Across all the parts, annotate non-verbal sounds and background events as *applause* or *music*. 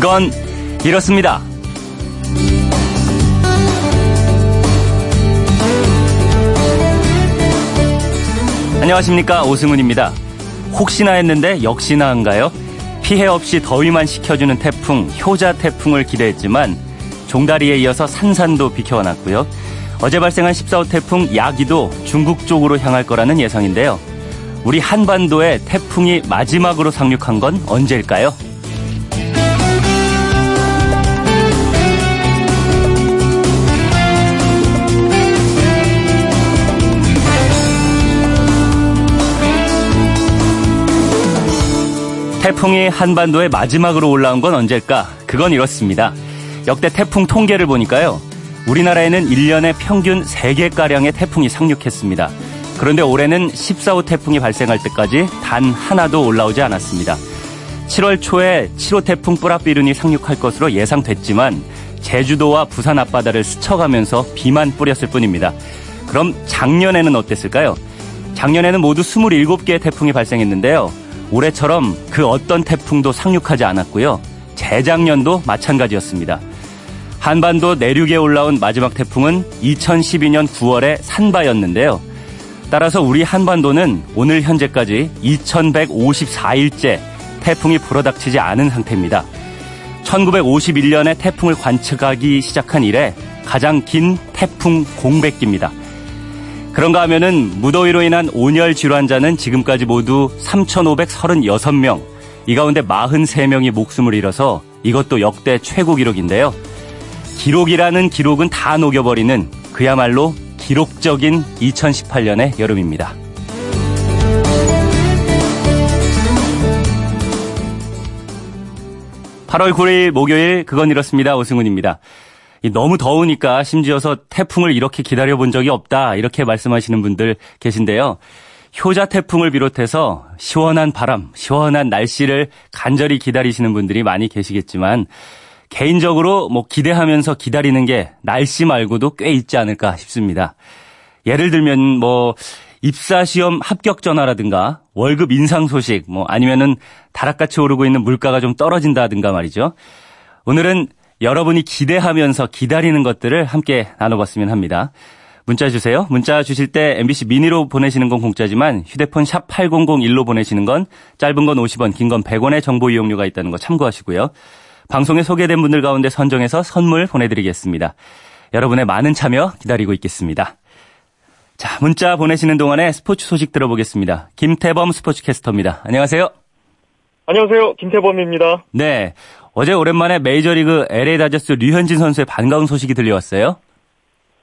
그건 이렇습니다. 안녕하십니까 오승훈입니다. 혹시나 했는데 역시나 한가요? 피해 없이 더위만 식혀주는 태풍 효자 태풍을 기대했지만 종다리에 이어서 산산도 비켜왔고요. 어제 발생한 14호 태풍 야기도 중국 쪽으로 향할 거라는 예상인데요. 우리 한반도에 태풍이 마지막으로 상륙한 건 언제일까요? 태풍이 한반도에 마지막으로 올라온 건 언제일까? 그건 이렇습니다. 역대 태풍 통계를 보니까요. 우리나라에는 1년에 평균 3개가량의 태풍이 상륙했습니다. 그런데 올해는 14호 태풍이 발생할 때까지 단 하나도 올라오지 않았습니다. 7월 초에 7호 태풍 뿌라비룬이 상륙할 것으로 예상됐지만 제주도와 부산 앞바다를 스쳐가면서 비만 뿌렸을 뿐입니다. 그럼 작년에는 어땠을까요? 작년에는 모두 27개의 태풍이 발생했는데요. 올해처럼 그 어떤 태풍도 상륙하지 않았고요. 재작년도 마찬가지였습니다. 한반도 내륙에 올라온 마지막 태풍은 2012년 9월에 산바였는데요. 따라서 우리 한반도는 오늘 현재까지 2154일째 태풍이 불어닥치지 않은 상태입니다. 1951년에 태풍을 관측하기 시작한 이래 가장 긴 태풍 공백기입니다. 그런가 하면은 무더위로 인한 온열 질환자는 지금까지 모두 3,536명, 이 가운데 43명이 목숨을 잃어서 이것도 역대 최고 기록인데요. 기록이라는 기록은 다 녹여버리는 그야말로 기록적인 2018년의 여름입니다. 8월 9일 목요일 그건 이렇습니다. 오승훈입니다. 너무 더우니까 심지어서 태풍을 이렇게 기다려 본 적이 없다 이렇게 말씀하시는 분들 계신데요. 효자 태풍을 비롯해서 시원한 바람, 시원한 날씨를 간절히 기다리시는 분들이 많이 계시겠지만 개인적으로 뭐 기대하면서 기다리는 게 날씨 말고도 꽤 있지 않을까 싶습니다. 예를 들면 뭐 입사 시험 합격 전화라든가 월급 인상 소식 뭐 아니면은 다락같이 오르고 있는 물가가 좀 떨어진다든가 말이죠. 오늘은 여러분이 기대하면서 기다리는 것들을 함께 나눠봤으면 합니다. 문자 주세요. 문자 주실 때 MBC 미니로 보내시는 건 공짜지만 휴대폰 샵 8001로 보내시는 건 짧은 건 50원, 긴 건 100원의 정보 이용료가 있다는 거 참고하시고요. 방송에 소개된 분들 가운데 선정해서 선물 보내드리겠습니다. 여러분의 많은 참여 기다리고 있겠습니다. 자, 문자 보내시는 동안에 스포츠 소식 들어보겠습니다. 김태범 스포츠캐스터입니다. 안녕하세요. 안녕하세요. 김태범입니다. 네. 어제 오랜만에 메이저리그 LA 다저스 류현진 선수의 반가운 소식이 들려왔어요.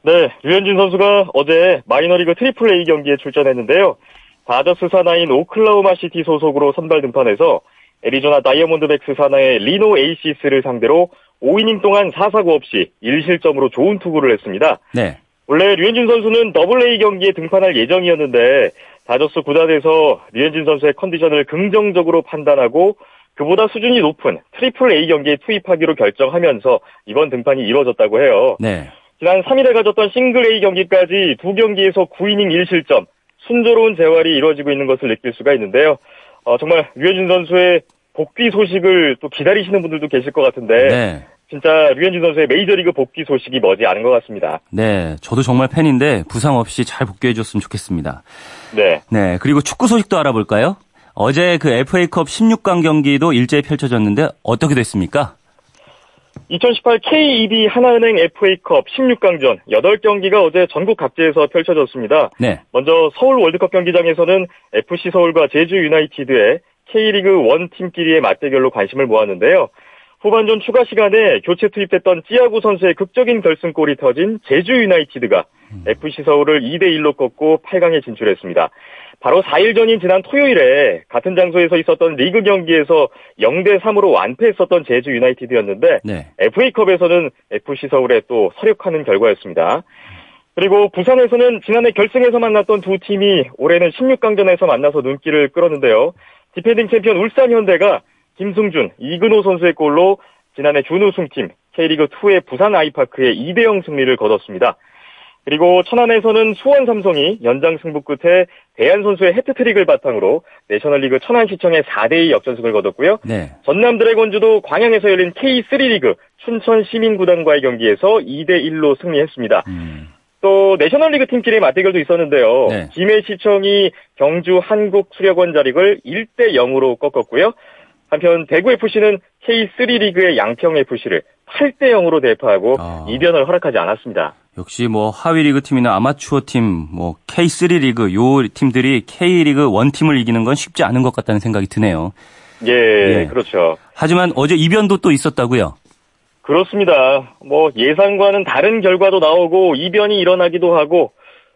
네, 류현진 선수가 어제 마이너리그 트리플 A 경기에 출전했는데요. 다저스 산하인 오클라호마 시티 소속으로 선발 등판해서 애리조나 다이아몬드백스 산하의 리노 에이시스를 상대로 5이닝 동안 4사구 없이 1실점으로 좋은 투구를 했습니다. 네. 원래 류현진 선수는 더블A 경기에 등판할 예정이었는데 다저스 구단에서 류현진 선수의 컨디션을 긍정적으로 판단하고 그보다 수준이 높은 트리플 A 경기에 투입하기로 결정하면서 이번 등판이 이루어졌다고 해요. 네. 지난 3일에 가졌던 싱글 A 경기까지 두 경기에서 9이닝 1실점, 순조로운 재활이 이루어지고 있는 것을 느낄 수가 있는데요. 어, 정말 류현진 선수의 복귀 소식을 또 기다리시는 분들도 계실 것 같은데 네. 진짜 류현진 선수의 메이저리그 복귀 소식이 머지 않은 것 같습니다. 네, 저도 정말 팬인데 부상 없이 잘 복귀해줬으면 좋겠습니다. 네. 네, 그리고 축구 소식도 알아볼까요? 어제 그 FA컵 16강 경기도 일제히 펼쳐졌는데 어떻게 됐습니까? 2018 KEB 하나은행 FA컵 16강전 8경기가 어제 전국 각지에서 펼쳐졌습니다. 네. 먼저 서울 월드컵 경기장에서는 FC 서울과 제주 유나이티드의 K리그 1 팀끼리의 맞대결로 관심을 모았는데요. 후반전 추가 시간에 교체 투입됐던 찌아구 선수의 극적인 결승골이 터진 제주 유나이티드가 음. FC 서울을 2대 1로 꺾고 8강에 진출했습니다. 바로 4일 전인 지난 토요일에 같은 장소에서 있었던 리그 경기에서 0대 3으로 완패했었던 제주 유나이티드였는데 네. FA컵에서는 FC 서울에 또 서력하는 결과였습니다. 그리고 부산에서는 지난해 결승에서 만났던 두 팀이 올해는 16강전에서 만나서 눈길을 끌었는데요. 디펜딩 챔피언 울산 현대가 김승준, 이근호 선수의 골로 지난해 준우승팀 K리그2의 부산 아이파크에 2대0 승리를 거뒀습니다. 그리고 천안에서는 수원 삼성이 연장 승부 끝에 데얀 선수의 해트트릭을 바탕으로 내셔널리그 천안시청에 4대2 역전승을 거뒀고요. 네. 전남 드래곤즈도 광양에서 열린 K3 리그 춘천 시민구단과의 경기에서 2대1로 승리했습니다. 음. 또 내셔널리그 팀끼리 맞대결도 있었는데요. 네. 김해시청이 경주 한국수력원 자릭을 1대 0으로 꺾었고요. 한편 대구FC는 K3 리그의 양평FC를 8대 0으로 대파하고 아. 이변을 허락하지 않았습니다. 역시 뭐 하위 리그 팀이나 아마추어 팀, 뭐 K3 리그 요 팀들이 K리그 원 팀을 이기는 건 쉽지 않은 것 같다는 생각이 드네요. 예, 예, 그렇죠. 하지만 어제 이변도 또 있었다고요? 그렇습니다. 뭐 예상과는 다른 결과도 나오고 이변이 일어나기도 하고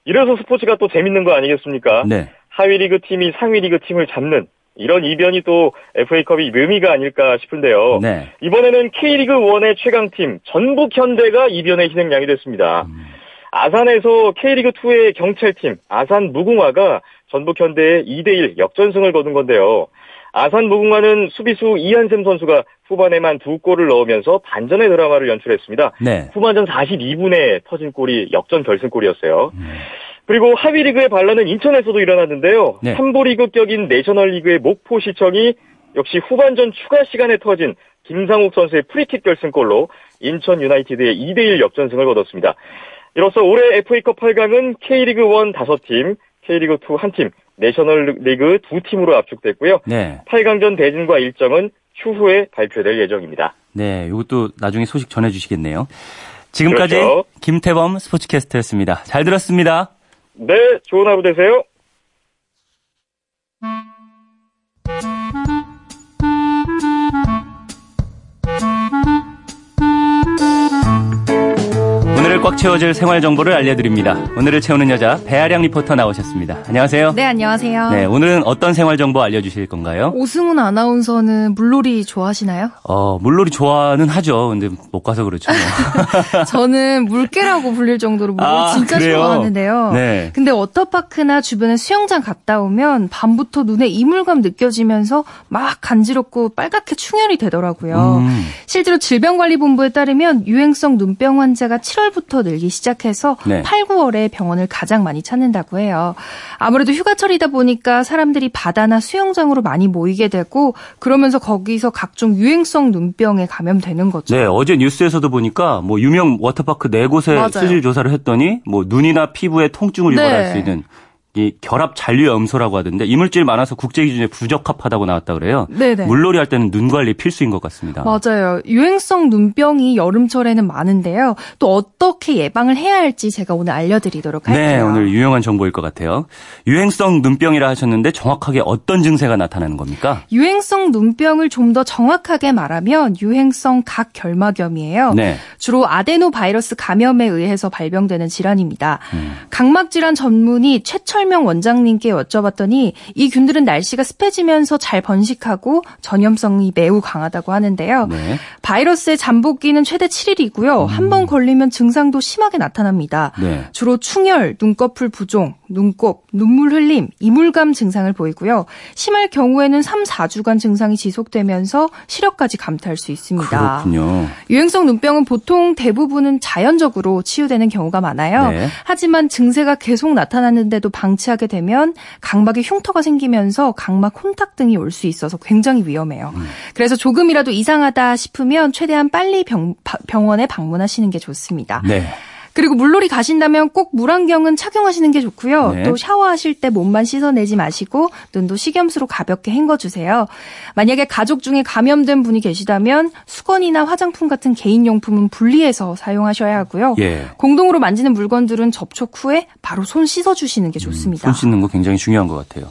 이래서 스포츠가 또 재밌는 거 아니겠습니까? 네. 하위 리그 팀이 상위 리그 팀을 잡는 이런 이변이 또 FA컵이 묘미가 아닐까 싶은데요. 네. 이번에는 K리그 1의 최강팀 전북 현대가 이변의 희생양이 됐습니다. 음. 아산에서 K리그 2의 경찰팀 아산 무궁화가 전북 현대의 2대1 역전승을 거둔 건데요. 아산 무궁화는 수비수 이한샘 선수가 후반에만 두 골을 넣으면서 반전의 드라마를 연출했습니다. 네. 후반전 42분에 터진 골이 역전 결승골이었어요. 음. 그리고 하위 리그의 반란은 인천에서도 일어났는데요. 네. 3부 리그 격인 내셔널리그의 목포시청이 역시 후반전 추가 시간에 터진 김상욱 선수의 프리킥 결승골로 인천 유나이티드에 2대1 역전승을 거뒀습니다. 이로써 올해 FA컵 8강은 K리그 1 5팀, K리그 2 1팀, 내셔널리그 2팀으로 압축됐고요. 네. 8강전 대진과 일정은 추후에 발표될 예정입니다. 네, 이것도 나중에 소식 전해주시겠네요. 지금까지 그렇죠. 김태범 스포츠캐스터였습니다. 잘 들었습니다. 네, 좋은 하루 되세요. 꽉 채워질 생활 정보를 알려드립니다. 오늘을 채우는 여자 배아량 리포터 나오셨습니다. 안녕하세요. 네, 안녕하세요. 네, 오늘은 어떤 생활 정보 알려주실 건가요? 오승훈 아나운서는 물놀이 좋아하시나요? 어, 물놀이 좋아는 하죠. 근데 못 가서 그렇죠. 뭐. *laughs* 저는 물개라고 불릴 정도로 물놀이 아, 진짜 그래요? 좋아하는데요. 네. 근데 워터파크나 주변에 수영장 갔다 오면 밤부터 눈에 이물감 느껴지면서 막 간지럽고 빨갛게 충혈이 되더라고요. 음. 실제로 질병관리본부에 따르면 유행성 눈병 환자가 7월부터 1 0 늘기 시작해서 네. 8, 9월에 병원을 가장 많이 찾는다고 해요. 아무래도 휴가철이다 보니까 사람들이 바다나 수영장으로 많이 모이게 되고 그러면서 거기서 각종 유행성 눈병에 감염되는 거죠. 네, 어제 뉴스에서도 보니까 뭐 유명 워터파크 네 곳에 수질 조사를 했더니 뭐 눈이나 피부에 통증을 네. 유발할 수 있는 이 결합 잔류 염소라고 하던데 이물질 많아서 국제 기준에 부적합하다고 나왔다 그래요. 네네. 물놀이 할 때는 눈 관리 필수인 것 같습니다. 맞아요. 유행성 눈병이 여름철에는 많은데요. 또 어떻게 예방을 해야 할지 제가 오늘 알려드리도록 네, 할게요. 네, 오늘 유용한 정보일 것 같아요. 유행성 눈병이라 하셨는데 정확하게 어떤 증세가 나타나는 겁니까? 유행성 눈병을 좀 더 정확하게 말하면 유행성 각결막염이에요. 네. 주로 아데노 바이러스 감염에 의해서 발병되는 질환입니다. 음. 각막 질환 전문의 최철 설명 원장님께 여쭤봤더니 이 균들은 날씨가 습해지면서 잘 번식하고 전염성이 매우 강하다고 하는데요. 네. 바이러스의 잠복기는 최대 7일이고요. 음. 한번 걸리면 증상도 심하게 나타납니다. 네. 주로 충혈, 눈꺼풀 부종, 눈곱, 눈물 흘림, 이물감 증상을 보이고요. 심할 경우에는 3, 4주간 증상이 지속되면서 시력까지 감퇴할 수 있습니다. 그렇군요. 유행성 눈병은 보통 대부분은 자연적으로 치유되는 경우가 많아요. 네. 하지만 증세가 계속 나타나는데도 방 치하게 되면 각막에 흉터가 생기면서 각막 혼탁 등이 올 수 있어서 굉장히 위험해요. 음. 그래서 조금이라도 이상하다 싶으면 최대한 빨리 병, 병원에 방문하시는 게 좋습니다. 네. 그리고 물놀이 가신다면 꼭 물안경은 착용하시는 게 좋고요. 네. 또 샤워하실 때 몸만 씻어내지 마시고 눈도 식염수로 가볍게 헹궈주세요. 만약에 가족 중에 감염된 분이 계시다면 수건이나 화장품 같은 개인용품은 분리해서 사용하셔야 하고요. 예. 공동으로 만지는 물건들은 접촉 후에 바로 손 씻어주시는 게 음, 좋습니다. 음, 손 씻는 거 굉장히 중요한 것 같아요.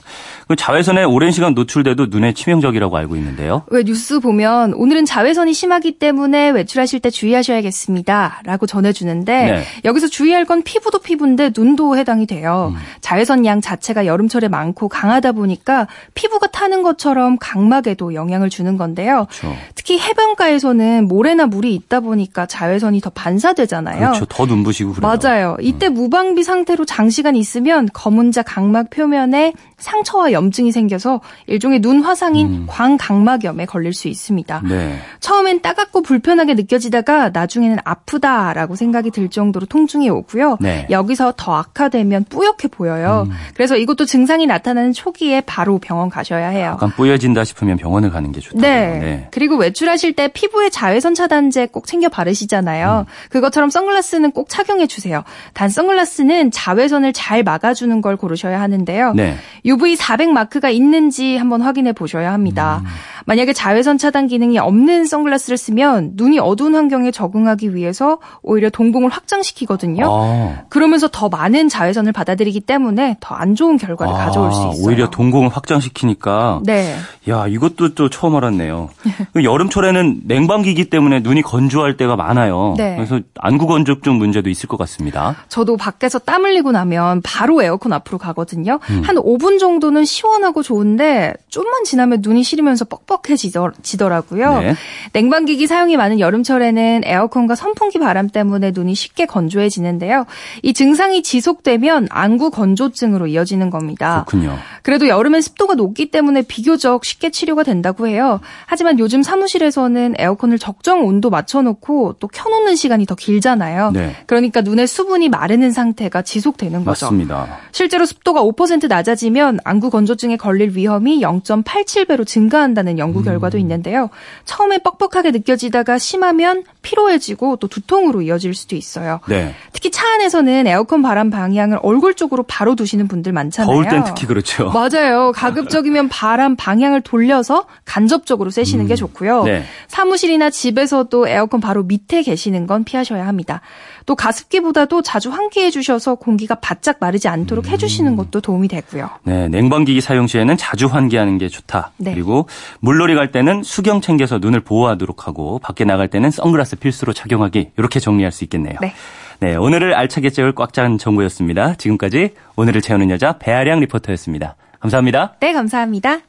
그 자외선에 오랜 시간 노출돼도 눈에 치명적이라고 알고 있는데요. 왜 뉴스 보면 오늘은 자외선이 심하기 때문에 외출하실 때 주의하셔야겠습니다. 라고 전해주는데 네. 여기서 주의할 건 피부도 피부인데 눈도 해당이 돼요. 음. 자외선 양 자체가 여름철에 많고 강하다 보니까 피부가 타는 것처럼 각막에도 영향을 주는 건데요. 그렇죠. 특히 해변가에서는 모래나 물이 있다 보니까 자외선이 더 반사되잖아요. 그렇죠. 더 눈부시고 그래요. 맞아요. 이때 음. 무방비 상태로 장시간 있으면 검은자 각막 표면에 상처와 염증이 생겨서 일종의 눈 화상인 음. 광각막염에 걸릴 수 있습니다. 네. 처음엔 따갑고 불편하게 느껴지다가 나중에는 아프다라고 생각이 들 정도로 통증이 오고요. 네. 여기서 더 악화되면 뿌옇게 보여요. 음. 그래서 이것도 증상이 나타나는 초기에 바로 병원 가셔야 해요. 약간 뿌여진다 싶으면 병원을 가는 게 좋다. 네. 네. 그리고 외출하실 때 피부에 자외선 차단제 꼭 챙겨 바르시잖아요. 음. 그것처럼 선글라스는 꼭 착용해 주세요. 단 선글라스는 자외선을 잘 막아주는 걸 고르셔야 하는데요. 네. UV 400 마크가 있는지 한번 확인해 보셔야 합니다. 음. 만약에 자외선 차단 기능이 없는 선글라스를 쓰면 눈이 어두운 환경에 적응하기 위해서 오히려 동공을 확장시키거든요. 아. 그러면서 더 많은 자외선을 받아들이기 때문에 더 안 좋은 결과를 아. 가져올 수 있어요. 오히려 동공을 확장시키니까. 네. 야 이것도 또 처음 알았네요. *laughs* 그 여름철에는 냉방기기 때문에 눈이 건조할 때가 많아요. 네. 그래서 안구 건조증 문제도 있을 것 같습니다. 저도 밖에서 땀 흘리고 나면 바로 에어컨 앞으로 가거든요. 음. 한 5분 정도는 시원하고 좋은데 좀만 지나면 눈이 시리면서 뻑뻑해지더라고요. 네. 냉방기기 사용이 많은 여름철에는 에어컨과 선풍기 바람 때문에 눈이 쉽게 건조해지는데요. 이 증상이 지속되면 안구 건조증으로 이어지는 겁니다. 그렇군요. 그래도 여름엔 습도가 높기 때문에 비교적 쉽게 치료가 된다고 해요. 하지만 요즘 사무실에서는 에어컨을 적정 온도 맞춰놓고 또 켜놓는 시간이 더 길잖아요. 네. 그러니까 눈에 수분이 마르는 상태가 지속되는 거죠. 맞습니다. 실제로 습도가 5% 낮아지면 안구 건조증에 걸릴 위험이 0.87배로 증가한다는 연구 결과도 음. 있는데요. 처음에 뻑뻑하게 느껴지다가 심하면 피로해지고 또 두통으로 이어질 수도 있어요. 네. 특히 차 안에서는 에어컨 바람 방향을 얼굴 쪽으로 바로 두시는 분들 많잖아요. 더울 땐 특히 그렇죠. 맞아요. *laughs* 가급적이면 바람 방향을 돌려서 간접적으로 쐬시는 음. 게 좋고요. 네. 사무실이나 집에서도 에어컨 바로 밑에 계시는 건 피하셔야 합니다. 또 가습기보다도 자주 환기해 주셔서 공기가 바짝 마르지 않도록 음. 해주시는 것도 도움이 되고요. 네, 냉방기기 사용 시에는 자주 환기하는 게 좋다. 네. 그리고 물놀이 갈 때는 수경 챙겨서 눈을 보호하도록 하고 밖에 나갈 때는 선글라스 필수로 착용하기 이렇게 정리할 수 있겠네요. 네. 네, 오늘을 알차게 채울 꽉 찬 정보였습니다. 지금까지 오늘을 채우는 여자 배아량 리포터였습니다. 감사합니다. 네, 감사합니다.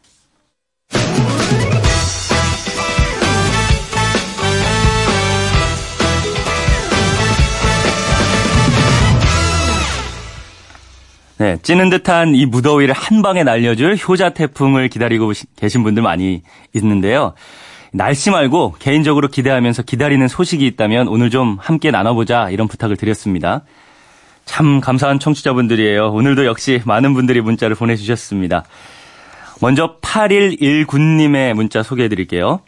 네, 찌는 듯한 이 무더위를 한 방에 날려줄 효자 태풍을 기다리고 계신 분들 많이 있는데요. 날씨 말고 개인적으로 기대하면서 기다리는 소식이 있다면 오늘 좀 함께 나눠보자 이런 부탁을 드렸습니다. 참 감사한 청취자분들이에요. 오늘도 역시 많은 분들이 문자를 보내주셨습니다. 먼저 8119님의 문자 소개해 드릴게요.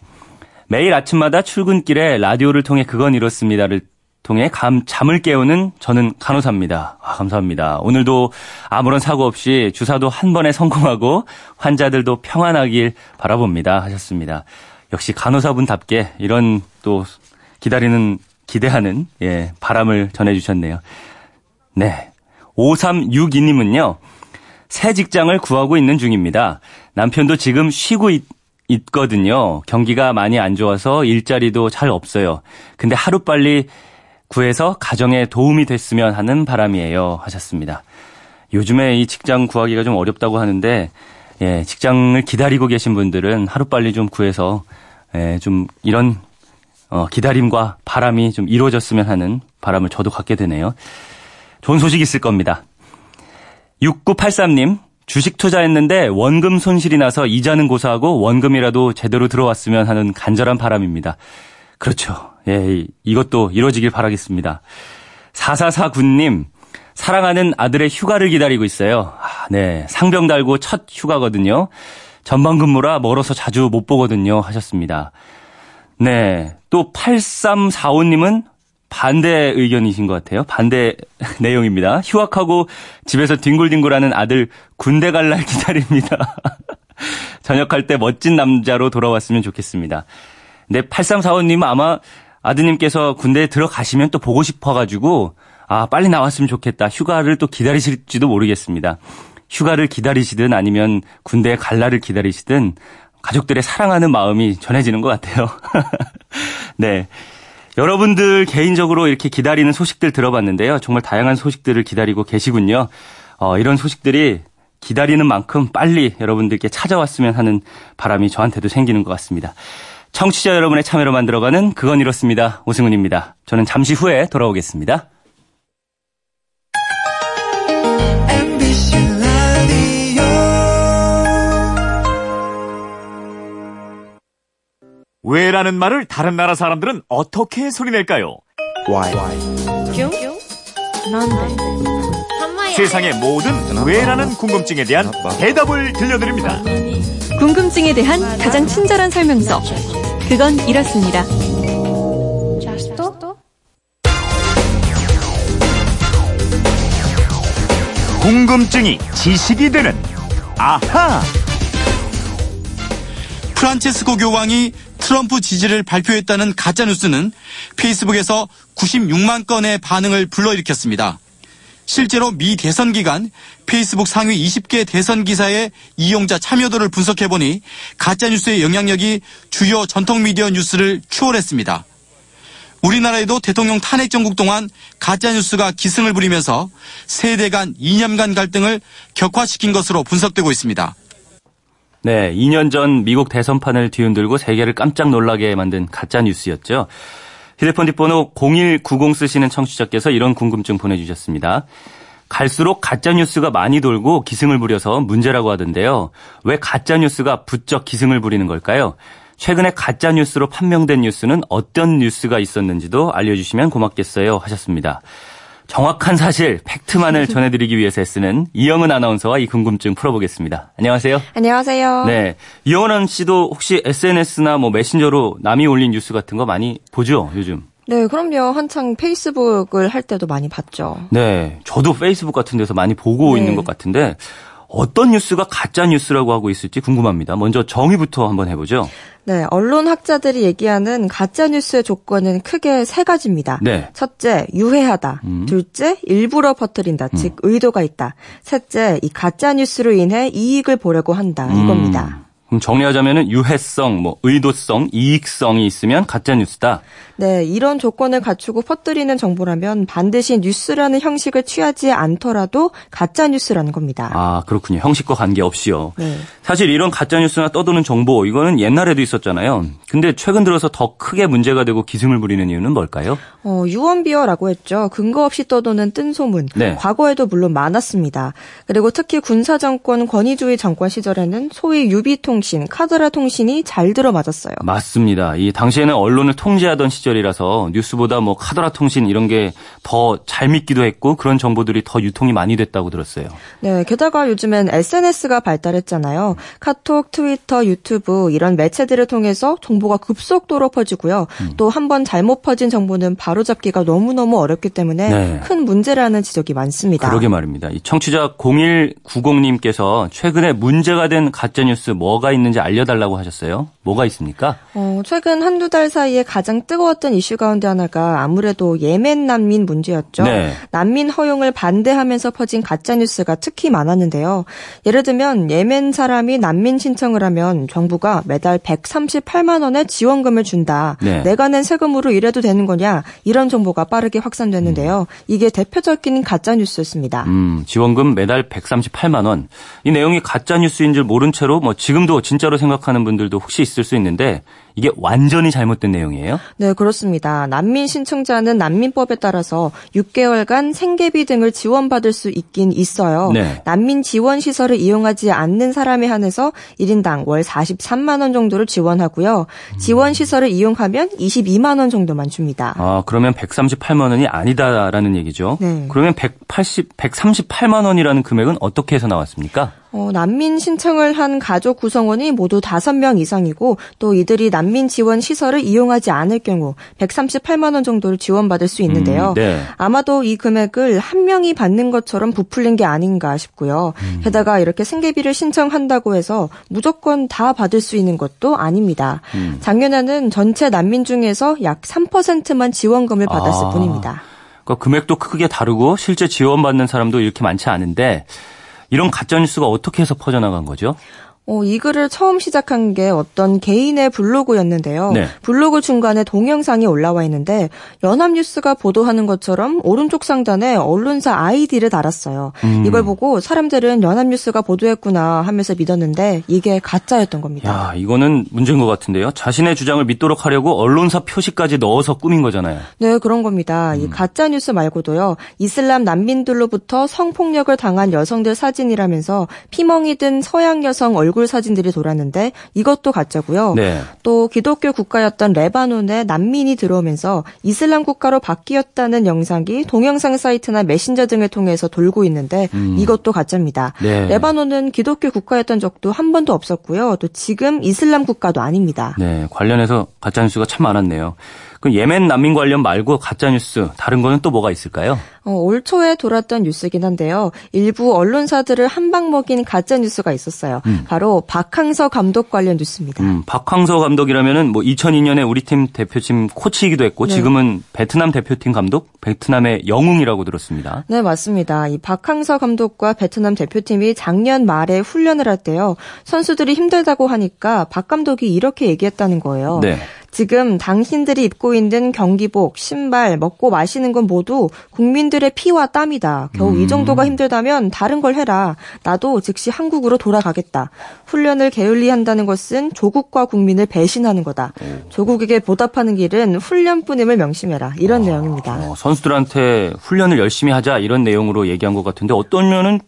매일 아침마다 출근길에 라디오를 통해 그건 이렇습니다를 통해 감, 잠을 깨우는 저는 간호사입니다. 아, 감사합니다. 오늘도 아무런 사고 없이 주사도 한 번에 성공하고 환자들도 평안하길 바라봅니다. 하셨습니다. 역시 간호사분답게 이런 또 기다리는, 기대하는, 예, 바람을 전해 주셨네요. 네. 5362님은요, 새 직장을 구하고 있는 중입니다. 남편도 지금 쉬고 있, 있거든요. 경기가 많이 안 좋아서 일자리도 잘 없어요. 근데 하루빨리 구해서 가정에 도움이 됐으면 하는 바람이에요. 하셨습니다. 요즘에 이 직장 구하기가 좀 어렵다고 하는데, 예, 직장을 기다리고 계신 분들은 하루빨리 좀 구해서, 예, 좀 이런, 어, 기다림과 바람이 좀 이루어졌으면 하는 바람을 저도 갖게 되네요. 좋은 소식 있을 겁니다. 6983님, 주식 투자했는데 원금 손실이 나서 이자는 고사하고 원금이라도 제대로 들어왔으면 하는 간절한 바람입니다. 그렇죠. 예, 이것도 이루어지길 바라겠습니다. 4449님, 사랑하는 아들의 휴가를 기다리고 있어요. 아, 네, 상병 달고 첫 휴가거든요. 전방 근무라 멀어서 자주 못 보거든요. 하셨습니다. 네, 또 8345님은 반대 의견이신 것 같아요. 반대 *laughs* 내용입니다. 휴학하고 집에서 뒹굴뒹굴하는 아들 군대 갈 날 기다립니다. *laughs* 전역할 때 멋진 남자로 돌아왔으면 좋겠습니다. 네, 8345님은 아마 아드님께서 군대에 들어가시면 또 보고 싶어가지고 아 빨리 나왔으면 좋겠다 휴가를 또 기다리실지도 모르겠습니다. 휴가를 기다리시든 아니면 군대에 갈 날을 기다리시든 가족들의 사랑하는 마음이 전해지는 것 같아요. *laughs* 네. 여러분들 개인적으로 이렇게 기다리는 소식들 들어봤는데요. 정말 다양한 소식들을 기다리고 계시군요. 어, 이런 소식들이 기다리는 만큼 빨리 여러분들께 찾아왔으면 하는 바람이 저한테도 생기는 것 같습니다. 청취자 여러분의 참여로 만들어가는 그건 이렇습니다. 오승훈입니다. 저는 잠시 후에 돌아오겠습니다. 왜라는 말을 다른 나라 사람들은 어떻게 소리낼까요? Why? 큐? 난데? 세상의 모든 음. 왜라는 궁금증에 대한 음. 대답을 들려드립니다. 궁금증에 대한 가장 친절한 설명서. 그건 이렇습니다. 궁금증이 지식이 되는 아하! 프란체스코 교황이 트럼프 지지를 발표했다는 가짜 뉴스는 페이스북에서 96만 건의 반응을 불러일으켰습니다. 실제로 미 대선 기간 페이스북 상위 20개 대선 기사의 이용자 참여도를 분석해보니 가짜뉴스의 영향력이 주요 전통 미디어 뉴스를 추월했습니다. 우리나라에도 대통령 탄핵 정국 동안 가짜뉴스가 기승을 부리면서 세대 간 이념 간 갈등을 격화시킨 것으로 분석되고 있습니다. 네, 2년 전 미국 대선판을 뒤흔들고 세계를 깜짝 놀라게 만든 가짜뉴스였죠. 휴대폰 뒷번호 0190 쓰시는 청취자께서 이런 궁금증 보내주셨습니다. 갈수록 가짜뉴스가 많이 돌고 기승을 부려서 문제라고 하던데요. 왜 가짜뉴스가 부쩍 기승을 부리는 걸까요? 최근에 가짜뉴스로 판명된 뉴스는 어떤 뉴스가 있었는지도 알려주시면 고맙겠어요 하셨습니다. 정확한 사실, 팩트만을 *laughs* 전해드리기 위해서 애쓰는 이영은 아나운서와 이 궁금증 풀어보겠습니다. 안녕하세요. 안녕하세요. 네. 이영은 씨도 혹시 SNS나 뭐 메신저로 남이 올린 뉴스 같은 거 많이 보죠, 요즘? 네, 그럼요. 한창 페이스북을 할 때도 많이 봤죠. 네. 저도 페이스북 같은 데서 많이 보고 네. 있는 것 같은데 어떤 뉴스가 가짜 뉴스라고 하고 있을지 궁금합니다. 먼저 정의부터 한번 해보죠. 네, 언론 학자들이 얘기하는 가짜 뉴스의 조건은 크게 세 가지입니다. 네. 첫째, 유해하다. 음. 둘째, 일부러 퍼뜨린다. 음. 즉 의도가 있다. 셋째, 이 가짜 뉴스로 인해 이익을 보려고 한다. 이겁니다. 음. 그럼 정리하자면은 유해성, 뭐 의도성, 이익성이 있으면 가짜 뉴스다. 네, 이런 조건을 갖추고 퍼뜨리는 정보라면 반드시 뉴스라는 형식을 취하지 않더라도 가짜 뉴스라는 겁니다. 아, 그렇군요. 형식과 관계없이요. 네. 사실 이런 가짜 뉴스나 떠도는 정보 이거는 옛날에도 있었잖아요. 근데 최근 들어서 더 크게 문제가 되고 기승을 부리는 이유는 뭘까요? 어, 유언비어라고 했죠. 근거 없이 떠도는 뜬 소문. 네. 과거에도 물론 많았습니다. 그리고 특히 군사 정권 권위주의 정권 시절에는 소위 유비통신, 카더라 통신이 잘 들어맞았어요. 맞습니다. 이 당시에는 언론을 통제하던 시절 시절이라서 뉴스보다 뭐 카더라 통신 이런 게 더 잘 믿기도 했고 그런 정보들이 더 유통이 많이 됐다고 들었어요. 네, 게다가 요즘엔 SNS가 발달했잖아요. 카톡, 트위터, 유튜브 이런 매체들을 통해서 정보가 급속도로 퍼지고요. 음. 또 한 번 잘못 퍼진 정보는 바로잡기가 너무너무 어렵기 때문에 네. 큰 문제라는 지적이 많습니다. 그러게 말입니다. 이 청취자 0190님께서 최근에 문제가 된 가짜뉴스 뭐가 있는지 알려달라고 하셨어요. 뭐가 있습니까? 어, 최근 한두 달 사이에 가장 뜨거웠던 이슈 가운데 하나가 아무래도 예멘 난민 문제였죠. 네. 난민 허용을 반대하면서 퍼진 가짜 뉴스가 특히 많았는데요. 예를 들면 예멘 사람이 난민 신청을 하면 정부가 매달 138만 원의 지원금을 준다. 네. 내가 낸 세금으로 이래도 되는 거냐? 이런 정보가 빠르게 확산됐는데요. 음. 이게 대표적인 가짜 뉴스였습니다. 음, 지원금 매달 138만 원. 이 내용이 가짜 뉴스인 줄 모른 채로 뭐 지금도 진짜로 생각하는 분들도 혹시 있을 수 있는데 이게 완전히 잘못된 내용이에요? 네, 그렇습니다. 난민 신청자는 난민법에 따라서 6개월간 생계비 등을 지원받을 수 있긴 있어요. 네. 난민 지원 시설을 이용하지 않는 사람에 한해서 1인당 월 43만 원 정도를 지원하고요. 지원 시설을 이용하면 22만 원 정도만 줍니다. 아, 그러면 138만 원이 아니다라는 얘기죠. 네. 그러면 180 138만 원이라는 금액은 어떻게 해서 나왔습니까? 어, 난민 신청을 한 가족 구성원이 모두 5명 이상이고 또 이들이 난민 지원 시설을 이용하지 않을 경우 138만 원 정도를 지원받을 수 있는데요. 음, 네. 아마도 이 금액을 한 명이 받는 것처럼 부풀린 게 아닌가 싶고요. 음. 게다가 이렇게 생계비를 신청한다고 해서 무조건 다 받을 수 있는 것도 아닙니다. 음. 작년에는 전체 난민 중에서 약 3%만 지원금을 받았을 아, 뿐입니다. 그러니까 금액도 크게 다르고 실제 지원받는 사람도 이렇게 많지 않은데 이런 가짜뉴스가 어떻게 해서 퍼져나간 거죠? 어, 이 글을 처음 시작한 게 어떤 개인의 블로그였는데요. 네. 블로그 중간에 동영상이 올라와 있는데 연합뉴스가 보도하는 것처럼 오른쪽 상단에 언론사 아이디를 달았어요. 음. 이걸 보고 사람들은 연합뉴스가 보도했구나 하면서 믿었는데 이게 가짜였던 겁니다. 야, 이거는 문제인 것 같은데요. 자신의 주장을 믿도록 하려고 언론사 표시까지 넣어서 꾸민 거잖아요. 네, 그런 겁니다. 음. 이 가짜 뉴스 말고도요. 이슬람 난민들로부터 성폭력을 당한 여성들 사진이라면서 피멍이 든 서양 여성 얼굴 얼굴 사진들이 돌았는데 이것도 가짜고요. 네. 또 기독교 국가였던 레바논에 난민이 들어오면서 이슬람 국가로 바뀌었다는 영상이 동영상 사이트나 메신저 등을 통해서 돌고 있는데 음. 이것도 가짜입니다. 네. 레바논은 기독교 국가였던 적도 한 번도 없었고요. 또 지금 이슬람 국가도 아닙니다. 네, 관련해서 가짜 뉴스가 참 많았네요. 그럼 예멘 난민 관련 말고 가짜 뉴스 다른 거는 또 뭐가 있을까요? 어, 올 초에 돌았던 뉴스긴 한데요. 일부 언론사들을 한방 먹인 가짜 뉴스가 있었어요. 음. 바로 박항서 감독 관련 뉴스입니다. 음, 박항서 감독이라면은 뭐 2002년에 우리 팀 대표팀 코치이기도 했고 네. 지금은 베트남 대표팀 감독, 베트남의 영웅이라고 들었습니다. 네, 맞습니다. 이 박항서 감독과 베트남 대표팀이 작년 말에 훈련을 할 때요. 선수들이 힘들다고 하니까 박 감독이 이렇게 얘기했다는 거예요. 네. 지금 당신들이 입고 있는 경기복, 신발, 먹고 마시는 건 모두 국민들의 피와 땀이다. 겨우 음. 이 정도가 힘들다면 다른 걸 해라. 나도 즉시 한국으로 돌아가겠다. 훈련을 게을리 한다는 것은 조국과 국민을 배신하는 거다. 오. 조국에게 보답하는 길은 훈련뿐임을 명심해라. 이런 아, 내용입니다. 어, 선수들한테 훈련을 열심히 하자 이런 내용으로 얘기한 것 같은데 어떤 면은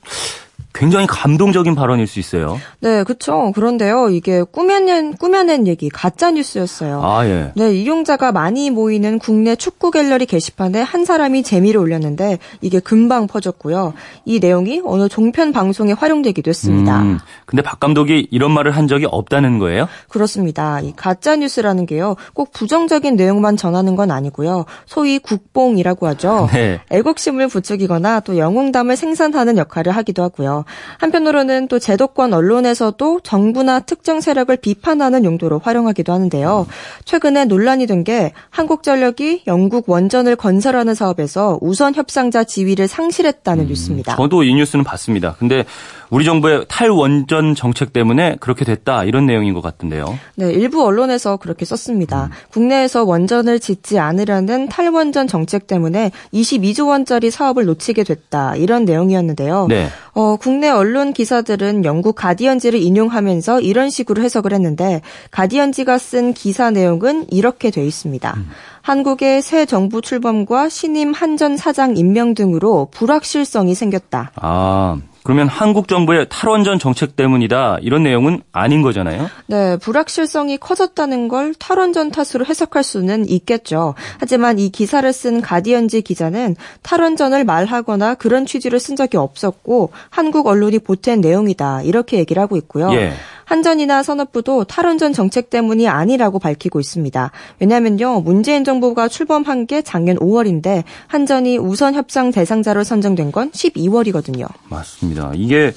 굉장히 감동적인 발언일 수 있어요. 네, 그렇죠. 그런데요, 이게 꾸며낸 꾸며낸 얘기 가짜 뉴스였어요. 아 예. 네, 이용자가 많이 모이는 국내 축구 갤러리 게시판에 한 사람이 재미를 올렸는데 이게 금방 퍼졌고요. 이 내용이 어느 종편 방송에 활용되기도 했습니다. 음, 근데 박 감독이 이런 말을 한 적이 없다는 거예요? 그렇습니다. 이 가짜 뉴스라는 게요, 꼭 부정적인 내용만 전하는 건 아니고요. 소위 국뽕이라고 하죠. 네. 애국심을 부추기거나 또 영웅담을 생산하는 역할을 하기도 하고요. 한편으로는 또 제도권 언론에서도 정부나 특정 세력을 비판하는 용도로 활용하기도 하는데요. 최근에 논란이 된 게 한국전력이 영국 원전을 건설하는 사업에서 우선 협상자 지위를 상실했다는 음, 뉴스입니다. 저도 이 뉴스는 봤습니다. 근데 우리 정부의 탈원전 정책 때문에 그렇게 됐다 이런 내용인 것 같은데요. 네, 일부 언론에서 그렇게 썼습니다. 음. 국내에서 원전을 짓지 않으려는 탈원전 정책 때문에 22조 원짜리 사업을 놓치게 됐다 이런 내용이었는데요. 네. 어, 국내 언론 기사들은 영국 가디언지를 인용하면서 이런 식으로 해석을 했는데 가디언지가 쓴 기사 내용은 이렇게 돼 있습니다. 음. 한국의 새 정부 출범과 신임 한전 사장 임명 등으로 불확실성이 생겼다. 아, 그러면 한국 정부의 탈원전 정책 때문이다 이런 내용은 아닌 거잖아요? 네, 불확실성이 커졌다는 걸 탈원전 탓으로 해석할 수는 있겠죠. 하지만 이 기사를 쓴 가디언지 기자는 탈원전을 말하거나 그런 취지를 쓴 적이 없었고 한국 언론이 보탠 내용이다 이렇게 얘기를 하고 있고요. 예. 한전이나 산업부도 탈원전 정책 때문이 아니라고 밝히고 있습니다. 왜냐하면요, 문재인 정부가 출범한 게 작년 5월인데 한전이 우선 협상 대상자로 선정된 건 12월이거든요. 맞습니다. 이게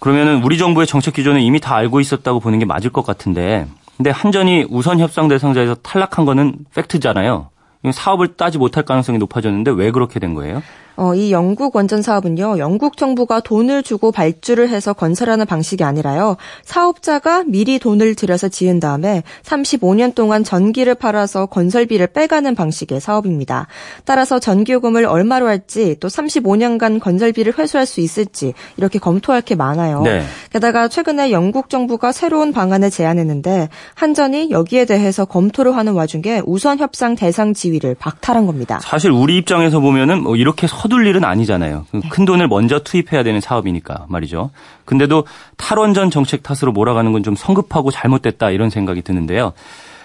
그러면은 우리 정부의 정책 기조는 이미 다 알고 있었다고 보는 게 맞을 것 같은데, 근데 한전이 우선 협상 대상자에서 탈락한 거는 팩트잖아요. 사업을 따지 못할 가능성이 높아졌는데 왜 그렇게 된 거예요? 어, 이 영국 원전 사업은요, 영국 정부가 돈을 주고 발주를 해서 건설하는 방식이 아니라요, 사업자가 미리 돈을 들여서 지은 다음에 35년 동안 전기를 팔아서 건설비를 빼가는 방식의 사업입니다. 따라서 전기요금을 얼마로 할지 또 35년간 건설비를 회수할 수 있을지 이렇게 검토할 게 많아요. 네. 게다가 최근에 영국 정부가 새로운 방안을 제안했는데 한전이 여기에 대해서 검토를 하는 와중에 우선 협상 대상 지위를 박탈한 겁니다. 사실 우리 입장에서 보면은 뭐 이렇게 서둘 일은 아니잖아요. 네. 큰 돈을 먼저 투입해야 되는 사업이니까 말이죠. 근데도 탈원전 정책 탓으로 몰아가는 건 좀 성급하고 잘못됐다 이런 생각이 드는데요.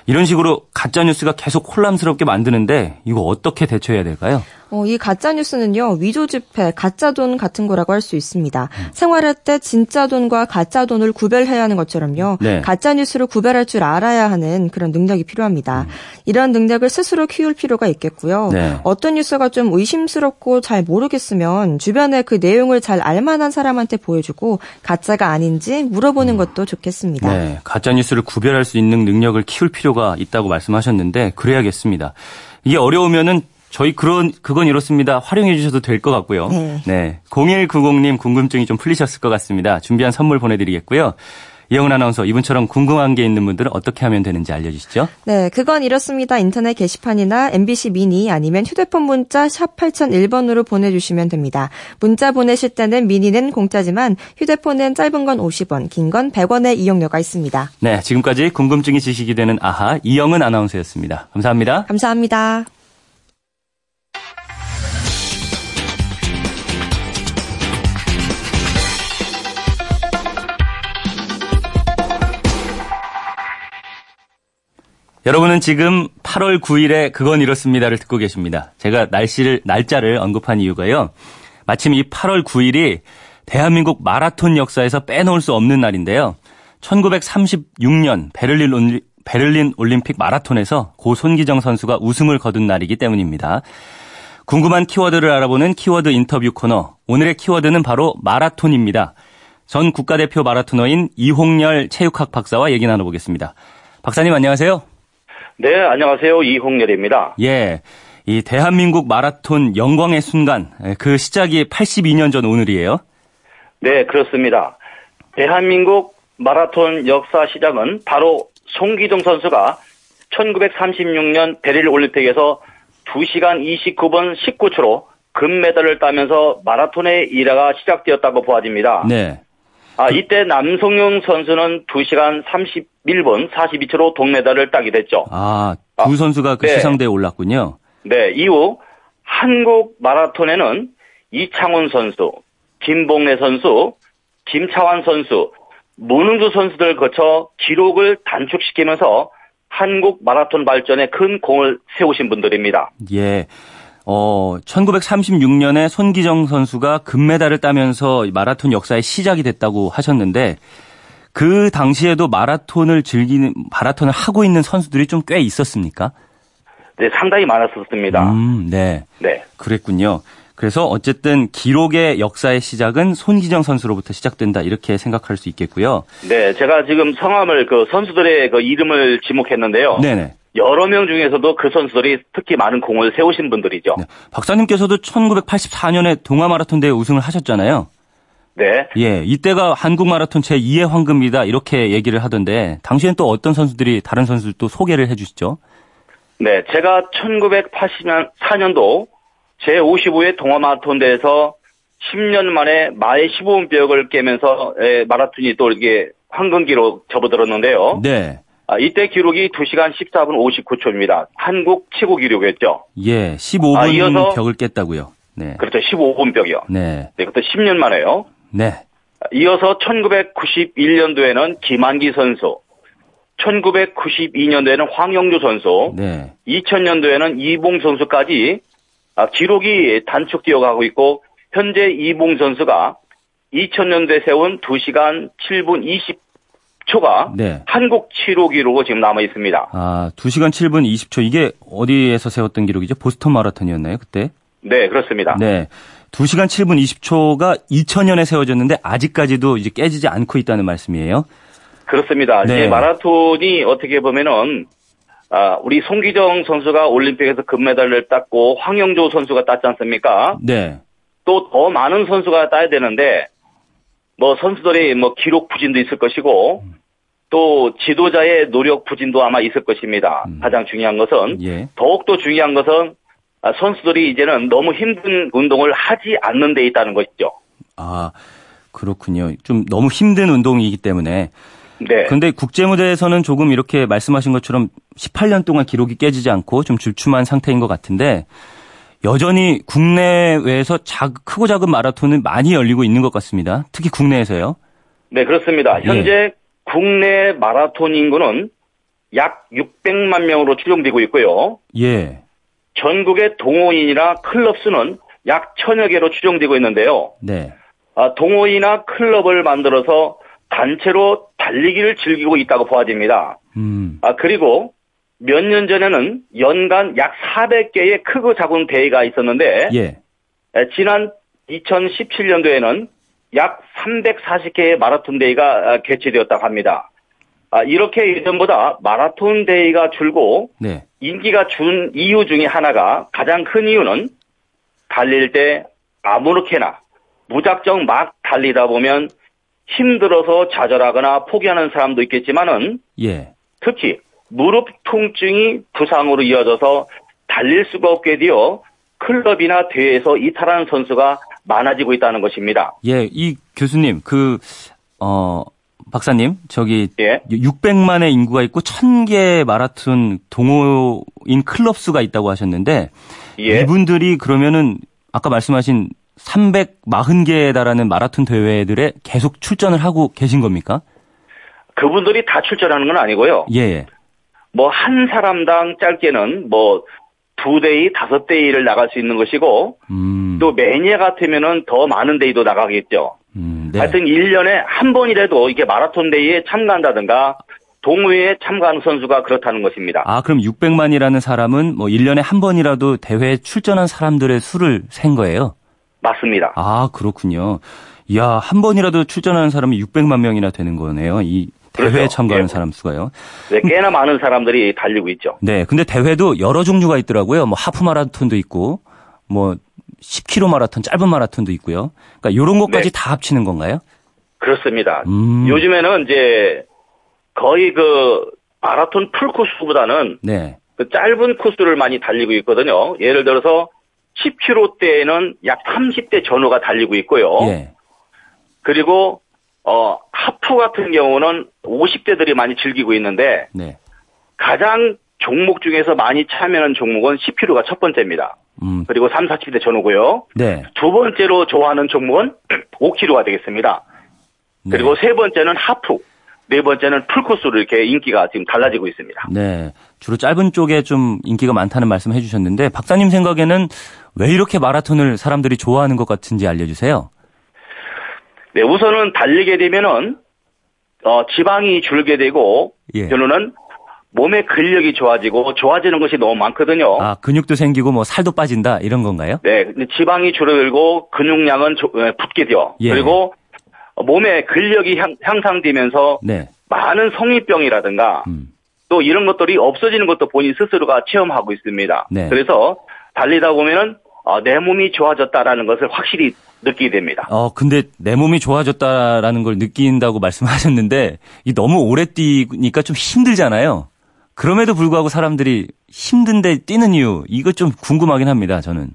이런 식으로 가짜 뉴스가 계속 혼란스럽게 만드는데 이거 어떻게 대처해야 될까요? 어, 이 가짜 뉴스는요 위조 지폐, 가짜 돈 같은 거라고 할 수 있습니다. 음. 생활할 때 진짜 돈과 가짜 돈을 구별해야 하는 것처럼요. 네. 가짜 뉴스를 구별할 줄 알아야 하는 그런 능력이 필요합니다. 음. 이런 능력을 스스로 키울 필요가 있겠고요. 네. 어떤 뉴스가 좀 의심스럽고 잘 모르겠으면 주변에 그 내용을 잘 알만한 사람한테 보여주고 가짜가 아닌지 물어보는 음. 것도 좋겠습니다. 네, 가짜 뉴스를 구별할 수 있는 능력을 키울 필요가 있다고 말씀하셨는데 그래야겠습니다. 이게 어려우면은 저희 그런 그건 이렇습니다. 활용해 주셔도 될 것 같고요. 네. 네. 0190님 궁금증이 좀 풀리셨을 것 같습니다. 준비한 선물 보내드리겠고요. 이영은 아나운서 이분처럼 궁금한 게 있는 분들은 어떻게 하면 되는지 알려주시죠. 네, 그건 이렇습니다. 인터넷 게시판이나 MBC 미니 아니면 휴대폰 문자 샵 8001번으로 보내주시면 됩니다. 문자 보내실 때는 미니는 공짜지만 휴대폰은 짧은 건 50원, 긴 건 100원의 이용료가 있습니다. 네, 지금까지 궁금증이 지식이 되는 아하 이영은 아나운서였습니다. 감사합니다. 감사합니다. 여러분은 지금 8월 9일에 그건 이렇습니다를 듣고 계십니다. 제가 날씨를 날짜를 언급한 이유가요. 마침 이 8월 9일이 대한민국 마라톤 역사에서 빼놓을 수 없는 날인데요. 1936년 베를린, 올리, 베를린 올림픽 마라톤에서 고 손기정 선수가 우승을 거둔 날이기 때문입니다. 궁금한 키워드를 알아보는 키워드 인터뷰 코너. 오늘의 키워드는 바로 마라톤입니다. 전 국가대표 마라토너인 이홍열 체육학 박사와 얘기 나눠보겠습니다. 박사님 안녕하세요. 네, 안녕하세요. 이홍렬입니다. 예. 이 대한민국 마라톤 영광의 순간, 그 시작이 82년 전 오늘이에요. 네, 그렇습니다. 대한민국 마라톤 역사 시작은 바로 송기종 선수가 1936년 베릴 올림픽에서 2시간 29분 19초로 금메달을 따면서 마라톤의 일화가 시작되었다고 보아집니다. 네. 아, 이때 남성용 선수는 2시간 31분 42초로 동메달을 따게 됐죠. 아, 두 아, 선수가 그 네. 시상대에 올랐군요. 네, 이후 한국 마라톤에는 이창훈 선수, 김봉래 선수, 김차환 선수, 문흥주 선수들 거쳐 기록을 단축시키면서 한국 마라톤 발전에 큰 공을 세우신 분들입니다. 예. 어, 1936년에 손기정 선수가 금메달을 따면서 마라톤 역사의 시작이 됐다고 하셨는데 그 당시에도 마라톤을 즐기는 마라톤을 하고 있는 선수들이 좀 꽤 있었습니까? 네, 상당히 많았었습니다. 음, 네. 네. 그랬군요. 그래서 어쨌든 기록의 역사의 시작은 손기정 선수로부터 시작된다 이렇게 생각할 수 있겠고요. 네, 제가 지금 성함을 그 선수들의 그 이름을 지목했는데요. 네네. 여러 명 중에서도 그 선수들이 특히 많은 공을 세우신 분들이죠. 네. 박사님께서도 1984년에 동아 마라톤 대회 우승을 하셨잖아요. 네. 예, 이때가 한국 마라톤 제 2의 황금이다 이렇게 얘기를 하던데 당시엔 또 어떤 선수들이 다른 선수들 또 소개를 해주시죠? 네, 제가 1984년도 제 55회 동아 마라톤 대회에서 10년 만에 마의 15분 벽을 깨면서 마라톤이 또 이게 황금 기록 접어들었는데요. 네. 아, 이때 기록이 2시간 14분 59초입니다. 한국 최고 기록이었죠. 예, 15분 아, 이어서, 벽을 깼다고요. 네. 그렇죠. 15분 벽이요. 네. 네, 그것도 10년 만에요. 네. 이어서 1991년도에는 김한기 선수, 1992년도에는 황영주 선수, 네. 2000년도에는 이봉 선수까지 아, 기록이 단축되어 가고 있고 현재 이봉 선수가 2000년도에 세운 2시간 7분 20 초가 네. 한국 7호 기록으로 지금 남아 있습니다. 아, 2시간 7분 20초 이게 어디에서 세웠던 기록이죠? 보스턴 마라톤이었나요, 그때? 네, 그렇습니다. 네. 2시간 7분 20초가 2000년에 세워졌는데 아직까지도 이제 깨지지 않고 있다는 말씀이에요. 그렇습니다. 네. 이제 마라톤이 어떻게 보면은 아, 우리 송기정 선수가 올림픽에서 금메달을 땄고 황영조 선수가 땄지 않습니까? 네. 또 더 많은 선수가 따야 되는데 뭐 선수들이 뭐 기록 부진도 있을 것이고 또 지도자의 노력 부진도 아마 있을 것입니다. 음. 가장 중요한 것은 예. 더욱더 중요한 것은 아, 선수들이 이제는 너무 힘든 운동을 하지 않는 데 있다는 것이죠. 아 그렇군요. 좀 너무 힘든 운동이기 때문에. 네. 근데 국제 무대에서는 조금 이렇게 말씀하신 것처럼 18년 동안 기록이 깨지지 않고 좀 줄춤한 상태인 것 같은데 여전히 국내외에서 작, 크고 작은 마라톤은 많이 열리고 있는 것 같습니다. 특히 국내에서요. 네, 그렇습니다. 예. 현재 예. 국내 마라톤 인구는 약 600만 명으로 추정되고 있고요. 예. 전국의 동호인이나 클럽 수는 약 천여 개로 추정되고 있는데요. 네. 아, 동호인이나 클럽을 만들어서 단체로 달리기를 즐기고 있다고 보아집니다. 음. 아, 그리고 몇 년 전에는 연간 약 400개의 크고 작은 대회가 있었는데 예. 지난 2017년도에는 약 340개의 마라톤 대회가 아, 개최되었다고 합니다. 아, 이렇게 예전보다 마라톤 대회가 줄고 네. 인기가 준 이유 중에 하나가 가장 큰 이유는 달릴 때 아무렇게나 무작정 막 달리다 보면 힘들어서 좌절하거나 포기하는 사람도 있겠지만은 예. 특히 무릎 통증이 부상으로 이어져서 달릴 수가 없게 되어 클럽이나 대회에서 이탈하는 선수가 많아지고 있다는 것입니다. 예, 이 교수님, 그, 어, 박사님, 저기, 예? 600만의 인구가 있고 1000개 마라톤 동호인 클럽 수가 있다고 하셨는데, 예? 이분들이 그러면은 아까 말씀하신 340개에 달하는 마라톤 대회들에 계속 출전을 하고 계신 겁니까? 그분들이 다 출전하는 건 아니고요. 예. 뭐 한 사람당 짧게는 뭐 두 대회, 다섯 대회를 나갈 수 있는 것이고 음. 또 매니아 같으면은 더 많은 대회도 나가겠죠. 음, 네. 하여튼 1년에 한 번이라도 이게 마라톤 대회에 참가한다든가 동호회에 참가하는 선수가 그렇다는 것입니다. 아, 그럼 600만이라는 사람은 뭐 1년에 한 번이라도 대회에 출전한 사람들의 수를 센 거예요? 맞습니다. 아, 그렇군요. 이야, 한 번이라도 출전하는 사람이 600만 명이나 되는 거네요. 이 대회에 그렇죠. 참가하는 예. 사람 수가요. 네, 꽤나 많은 사람들이 달리고 있죠. 네, 근데 대회도 여러 종류가 있더라고요. 뭐 하프 마라톤도 있고, 뭐 10km 마라톤, 짧은 마라톤도 있고요. 그러니까 이런 것까지 네. 다 합치는 건가요? 그렇습니다. 음. 요즘에는 이제 거의 그 마라톤 풀 코스보다는 네. 그 짧은 코스를 많이 달리고 있거든요. 예를 들어서 10km대에는 약 30대 전후가 달리고 있고요. 예. 그리고 어 하프 같은 경우는 50대들이 많이 즐기고 있는데 네. 가장 종목 중에서 많이 참여하는 종목은 10km가 첫 번째입니다. 음. 그리고 3, 40대 전후고요. 네. 두 번째로 좋아하는 종목은 *clears throat* 5km가 되겠습니다. 네. 그리고 세 번째는 하프. 네 번째는 풀코스로 이렇게 인기가 지금 달라지고 있습니다. 네. 주로 짧은 쪽에 좀 인기가 많다는 말씀 해주셨는데, 박사님 생각에는 왜 이렇게 마라톤을 사람들이 좋아하는 것 같은지 알려주세요. 네. 우선은 달리게 되면은, 어, 지방이 줄게 되고, 예. 저는 몸의 근력이 좋아지고 좋아지는 것이 너무 많거든요. 아, 근육도 생기고 뭐 살도 빠진다 이런 건가요? 네. 지방이 줄어들고 근육량은 붙게 돼요. 예. 그리고 몸의 근력이 향, 상되면서 네. 많은 성인병이라든가 음. 또 이런 것들이 없어지는 것도 본인 스스로가 체험하고 있습니다. 네. 그래서 달리다 보면은 어, 내 몸이 좋아졌다라는 것을 확실히 느끼게 됩니다. 어, 근데 내 몸이 좋아졌다라는 걸 느낀다고 말씀하셨는데 이 너무 오래 뛰니까 좀 힘들잖아요. 그럼에도 불구하고 사람들이 힘든데 뛰는 이유 이거 좀 궁금하긴 합니다. 저는.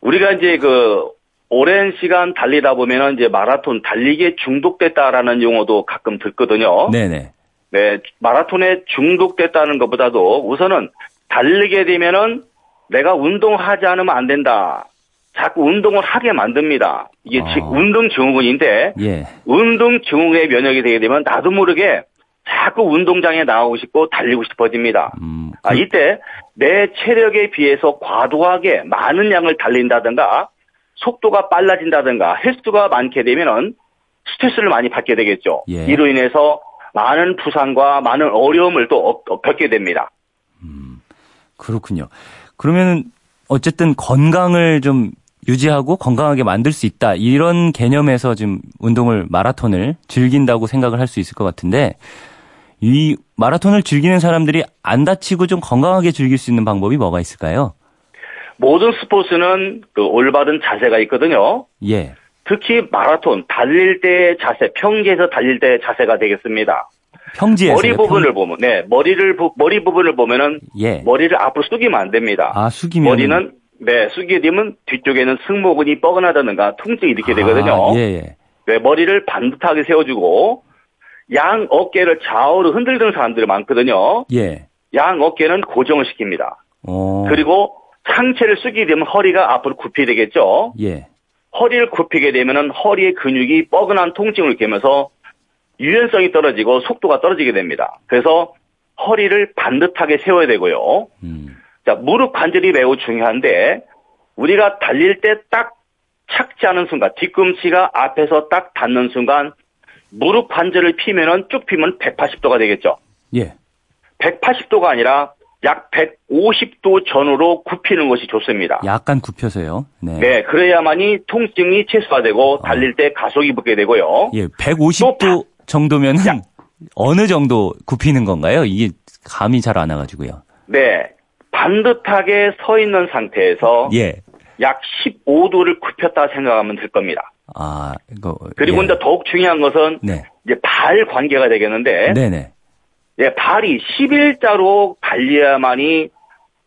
우리가 이제 그 오랜 시간 달리다 보면은 이제 마라톤 달리기에 중독됐다라는 용어도 가끔 듣거든요. 네네. 네, 마라톤에 중독됐다는 것보다도 우선은 달리게 되면은 내가 운동하지 않으면 안 된다. 자꾸 운동을 하게 만듭니다. 이게 어. 운동 증후군인데 예. 운동 증후군의 면역이 되게 되면 나도 모르게 자꾸 운동장에 나가고 싶고 달리고 싶어집니다. 음, 그... 아, 이때 내 체력에 비해서 과도하게 많은 양을 달린다든가 속도가 빨라진다든가 횟수가 많게 되면은 스트레스를 많이 받게 되겠죠. 예. 이로 인해서 많은 부상과 많은 어려움을 또 겪게 됩니다. 음, 그렇군요. 그러면 어쨌든 건강을 좀 유지하고 건강하게 만들 수 있다. 이런 개념에서 지금 운동을 마라톤을 즐긴다고 생각을 할 수 있을 것 같은데 이 마라톤을 즐기는 사람들이 안 다치고 좀 건강하게 즐길 수 있는 방법이 뭐가 있을까요? 모든 스포츠는 그 올바른 자세가 있거든요. 예. 특히 마라톤 달릴 때 자세, 평지에서 달릴 때 자세가 되겠습니다. 평지에서 머리 부분을 평... 보면 네 머리를 머리 부분을 보면은 예. 머리를 앞으로 숙이면 안 됩니다. 아 숙이면 머리는 네 숙이게 되면 뒤쪽에는 승모근이 뻐근하다든가 통증이 이렇게 되거든요. 아, 예, 예. 네 머리를 반듯하게 세워주고 양 어깨를 좌우로 흔들는 사람들이 많거든요. 예. 양 어깨는 고정을 시킵니다. 오. 그리고 상체를 쓰게 되면 허리가 앞으로 굽히게 되겠죠. 예. 허리를 굽히게 되면은 허리의 근육이 뻐근한 통증을 겪으면서 유연성이 떨어지고 속도가 떨어지게 됩니다. 그래서 허리를 반듯하게 세워야 되고요. 음. 자, 무릎 관절이 매우 중요한데 우리가 달릴 때 딱 착지하는 순간 뒤꿈치가 앞에서 딱 닿는 순간 무릎 관절을 피면은 쭉 피면 180도가 되겠죠. 예. 180도가 아니라 약 150도 전후로 굽히는 것이 좋습니다. 약간 굽혀서요. 네. 네 그래야만이 통증이 최소화되고 어. 달릴 때 가속이 붙게 되고요. 예, 150도 정도면 어느 정도 굽히는 건가요? 이게 감이 잘 안 와가지고요. 네, 반듯하게 서 있는 상태에서 예. 약 15도를 굽혔다 생각하면 될 겁니다. 아, 이거 그리고 예. 이제 더욱 중요한 것은 네. 이제 발 관계가 되겠는데, 네네. 예, 발이 11자로 달려야만이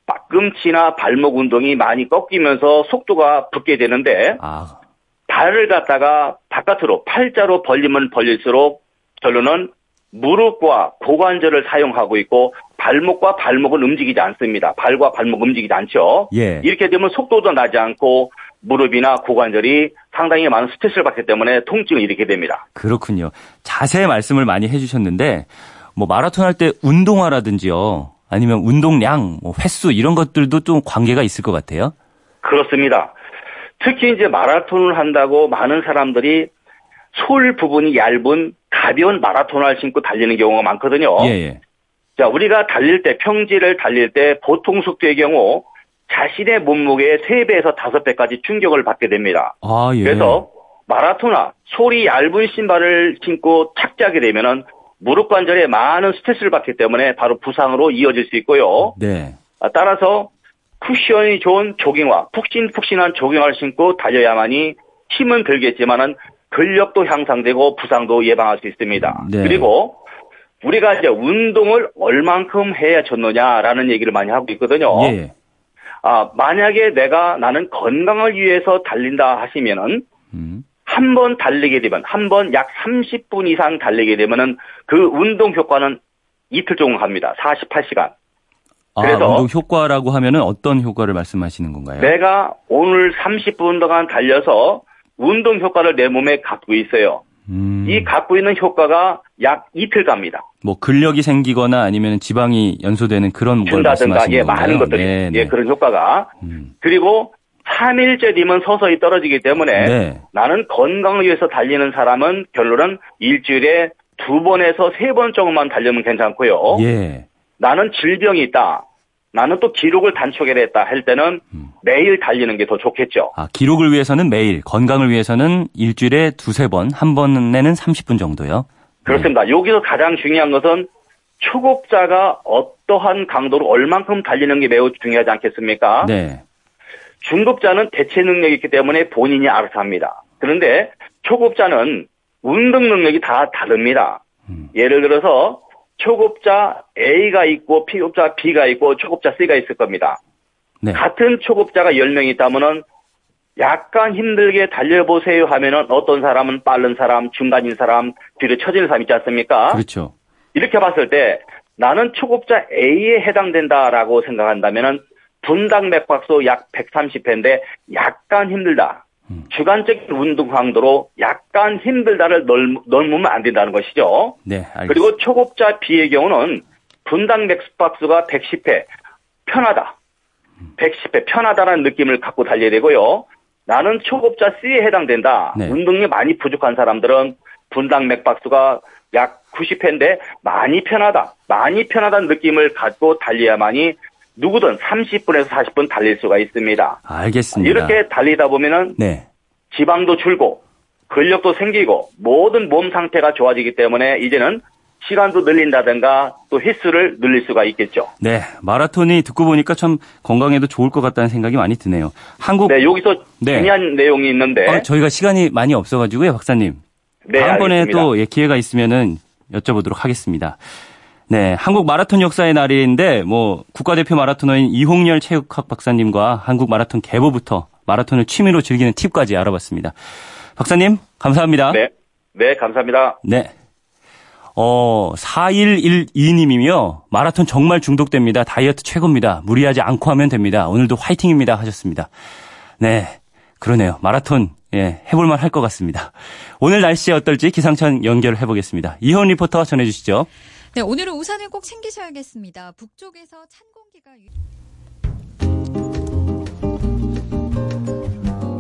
빠꿈치나 발목 운동이 많이 꺾이면서 속도가 붙게 되는데 아. 발을 갖다가 바깥으로 팔자로 벌리면 벌릴수록 결론은 무릎과 고관절을 사용하고 있고 발목과 발목은 움직이지 않습니다. 발과 발목 움직이지 않죠. 예. 이렇게 되면 속도도 나지 않고 무릎이나 고관절이 상당히 많은 스트레스를 받기 때문에 통증을 일으키게 됩니다. 그렇군요. 자세히 말씀을 많이 해주셨는데 뭐 마라톤 할 때 운동화라든지요. 아니면 운동량, 뭐 횟수 이런 것들도 좀 관계가 있을 것 같아요. 그렇습니다. 특히 이제 마라톤을 한다고 많은 사람들이 솔 부분이 얇은 가벼운 마라톤을 신고 달리는 경우가 많거든요. 예, 예. 자, 우리가 달릴 때 평지를 달릴 때 보통 속도의 경우 자신의 몸무게의 3배에서 5배까지 충격을 받게 됩니다. 아, 예. 그래서 마라토나 솔이 얇은 신발을 신고 착지하게 되면은 무릎 관절에 많은 스트레스를 받기 때문에 바로 부상으로 이어질 수 있고요. 네. 아, 따라서 쿠션이 좋은 조깅화, 푹신푹신한 조깅화를 신고 달려야만이 힘은 들겠지만은 근력도 향상되고 부상도 예방할 수 있습니다. 네. 그리고 우리가 이제 운동을 얼만큼 해야 좋느냐라는 얘기를 많이 하고 있거든요. 예. 아, 만약에 내가 나는 건강을 위해서 달린다 하시면은 음. 한번 달리게 되면 한 번 약 30분 이상 달리게 되면은 그 운동 효과는 이틀 정도 갑니다. 48시간. 아, 그래서 운동 효과라고 하면은 어떤 효과를 말씀하시는 건가요? 내가 오늘 30분 동안 달려서 운동 효과를 내 몸에 갖고 있어요. 음. 이 갖고 있는 효과가 약 이틀 갑니다. 뭐 근력이 생기거나 아니면 지방이 연소되는 그런 걸 말씀하시는 예, 건가요? 많은 것들이 네, 네. 예, 그런 효과가 음. 그리고 3일째 뒤면 서서히 떨어지기 때문에 네. 나는 건강을 위해서 달리는 사람은 결론은 일주일에 두 번에서 세 번 정도만 달려면 괜찮고요. 예. 나는 질병이 있다. 나는 또 기록을 단축해야겠다 할 때는 음. 매일 달리는 게 더 좋겠죠. 아, 기록을 위해서는 매일, 건강을 위해서는 일주일에 두세 번, 한 번에는 30분 정도요? 그렇습니다. 네. 여기서 가장 중요한 것은 초급자가 어떠한 강도로 얼만큼 달리는 게 매우 중요하지 않겠습니까? 네. 중급자는 대체 능력이 있기 때문에 본인이 알아서 합니다. 그런데 초급자는 운동 능력이 다 다릅니다. 음. 예를 들어서 초급자 A가 있고 피급자 B가 있고 초급자 C가 있을 겁니다. 네. 같은 초급자가 10명 있다면은 약간 힘들게 달려보세요 하면은 어떤 사람은 빠른 사람, 중간인 사람, 뒤로 처지는 사람 있지 않습니까? 그렇죠. 이렇게 봤을 때 나는 초급자 A에 해당된다라고 생각한다면은 분당 맥박수 약 130회인데 약간 힘들다. 음. 주관적인 운동 강도로 약간 힘들다를 넓, 넓으면 안 된다는 것이죠. 네, 알겠습니다. 그리고 초급자 B의 경우는 분당 맥박수가 110회 편하다. 110회 편하다는 느낌을 갖고 달려야 되고요. 나는 초급자 C에 해당된다. 네. 운동이 많이 부족한 사람들은 분당 맥박수가 약 90회인데 많이 편하다. 많이 편하다는 느낌을 갖고 달려야만이 누구든 30분에서 40분 달릴 수가 있습니다. 알겠습니다. 이렇게 달리다 보면은 네. 지방도 줄고 근력도 생기고 모든 몸 상태가 좋아지기 때문에 이제는 시간도 늘린다든가 또 횟수를 늘릴 수가 있겠죠. 네, 마라톤이 듣고 보니까 참 건강에도 좋을 것 같다는 생각이 많이 드네요. 한국 네, 여기서 네. 중요한 내용이 있는데 어, 저희가 시간이 많이 없어가지고요, 박사님. 네, 다음번에. 또 예, 기회가 있으면은 여쭤보도록 하겠습니다. 네, 한국 마라톤 역사의 날인데 뭐 국가대표 마라토너인 이홍열 체육학 박사님과 한국 마라톤 개보부터 마라톤을 취미로 즐기는 팁까지 알아봤습니다. 박사님, 감사합니다. 네. 네, 감사합니다. 네. 어, 4112님이며 마라톤 정말 중독됩니다. 다이어트 최고입니다. 무리하지 않고 하면 됩니다. 오늘도 화이팅입니다. 하셨습니다. 네. 그러네요. 마라톤, 예, 해볼 만 할 것 같습니다. 오늘 날씨 어떨지 기상청 연결을 해보겠습니다. 이현 리포터 전해주시죠. 네, 오늘은 우산을 꼭 챙기셔야겠습니다. 북쪽에서 찬 공기가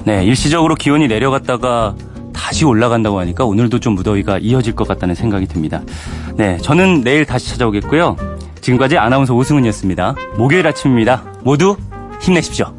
네, 일시적으로 기온이 내려갔다가 다시 올라간다고 하니까 오늘도 좀 무더위가 이어질 것 같다는 생각이 듭니다. 네, 저는 내일 다시 찾아오겠고요. 지금까지 아나운서 오승훈이었습니다. 목요일 아침입니다. 모두 힘내십시오.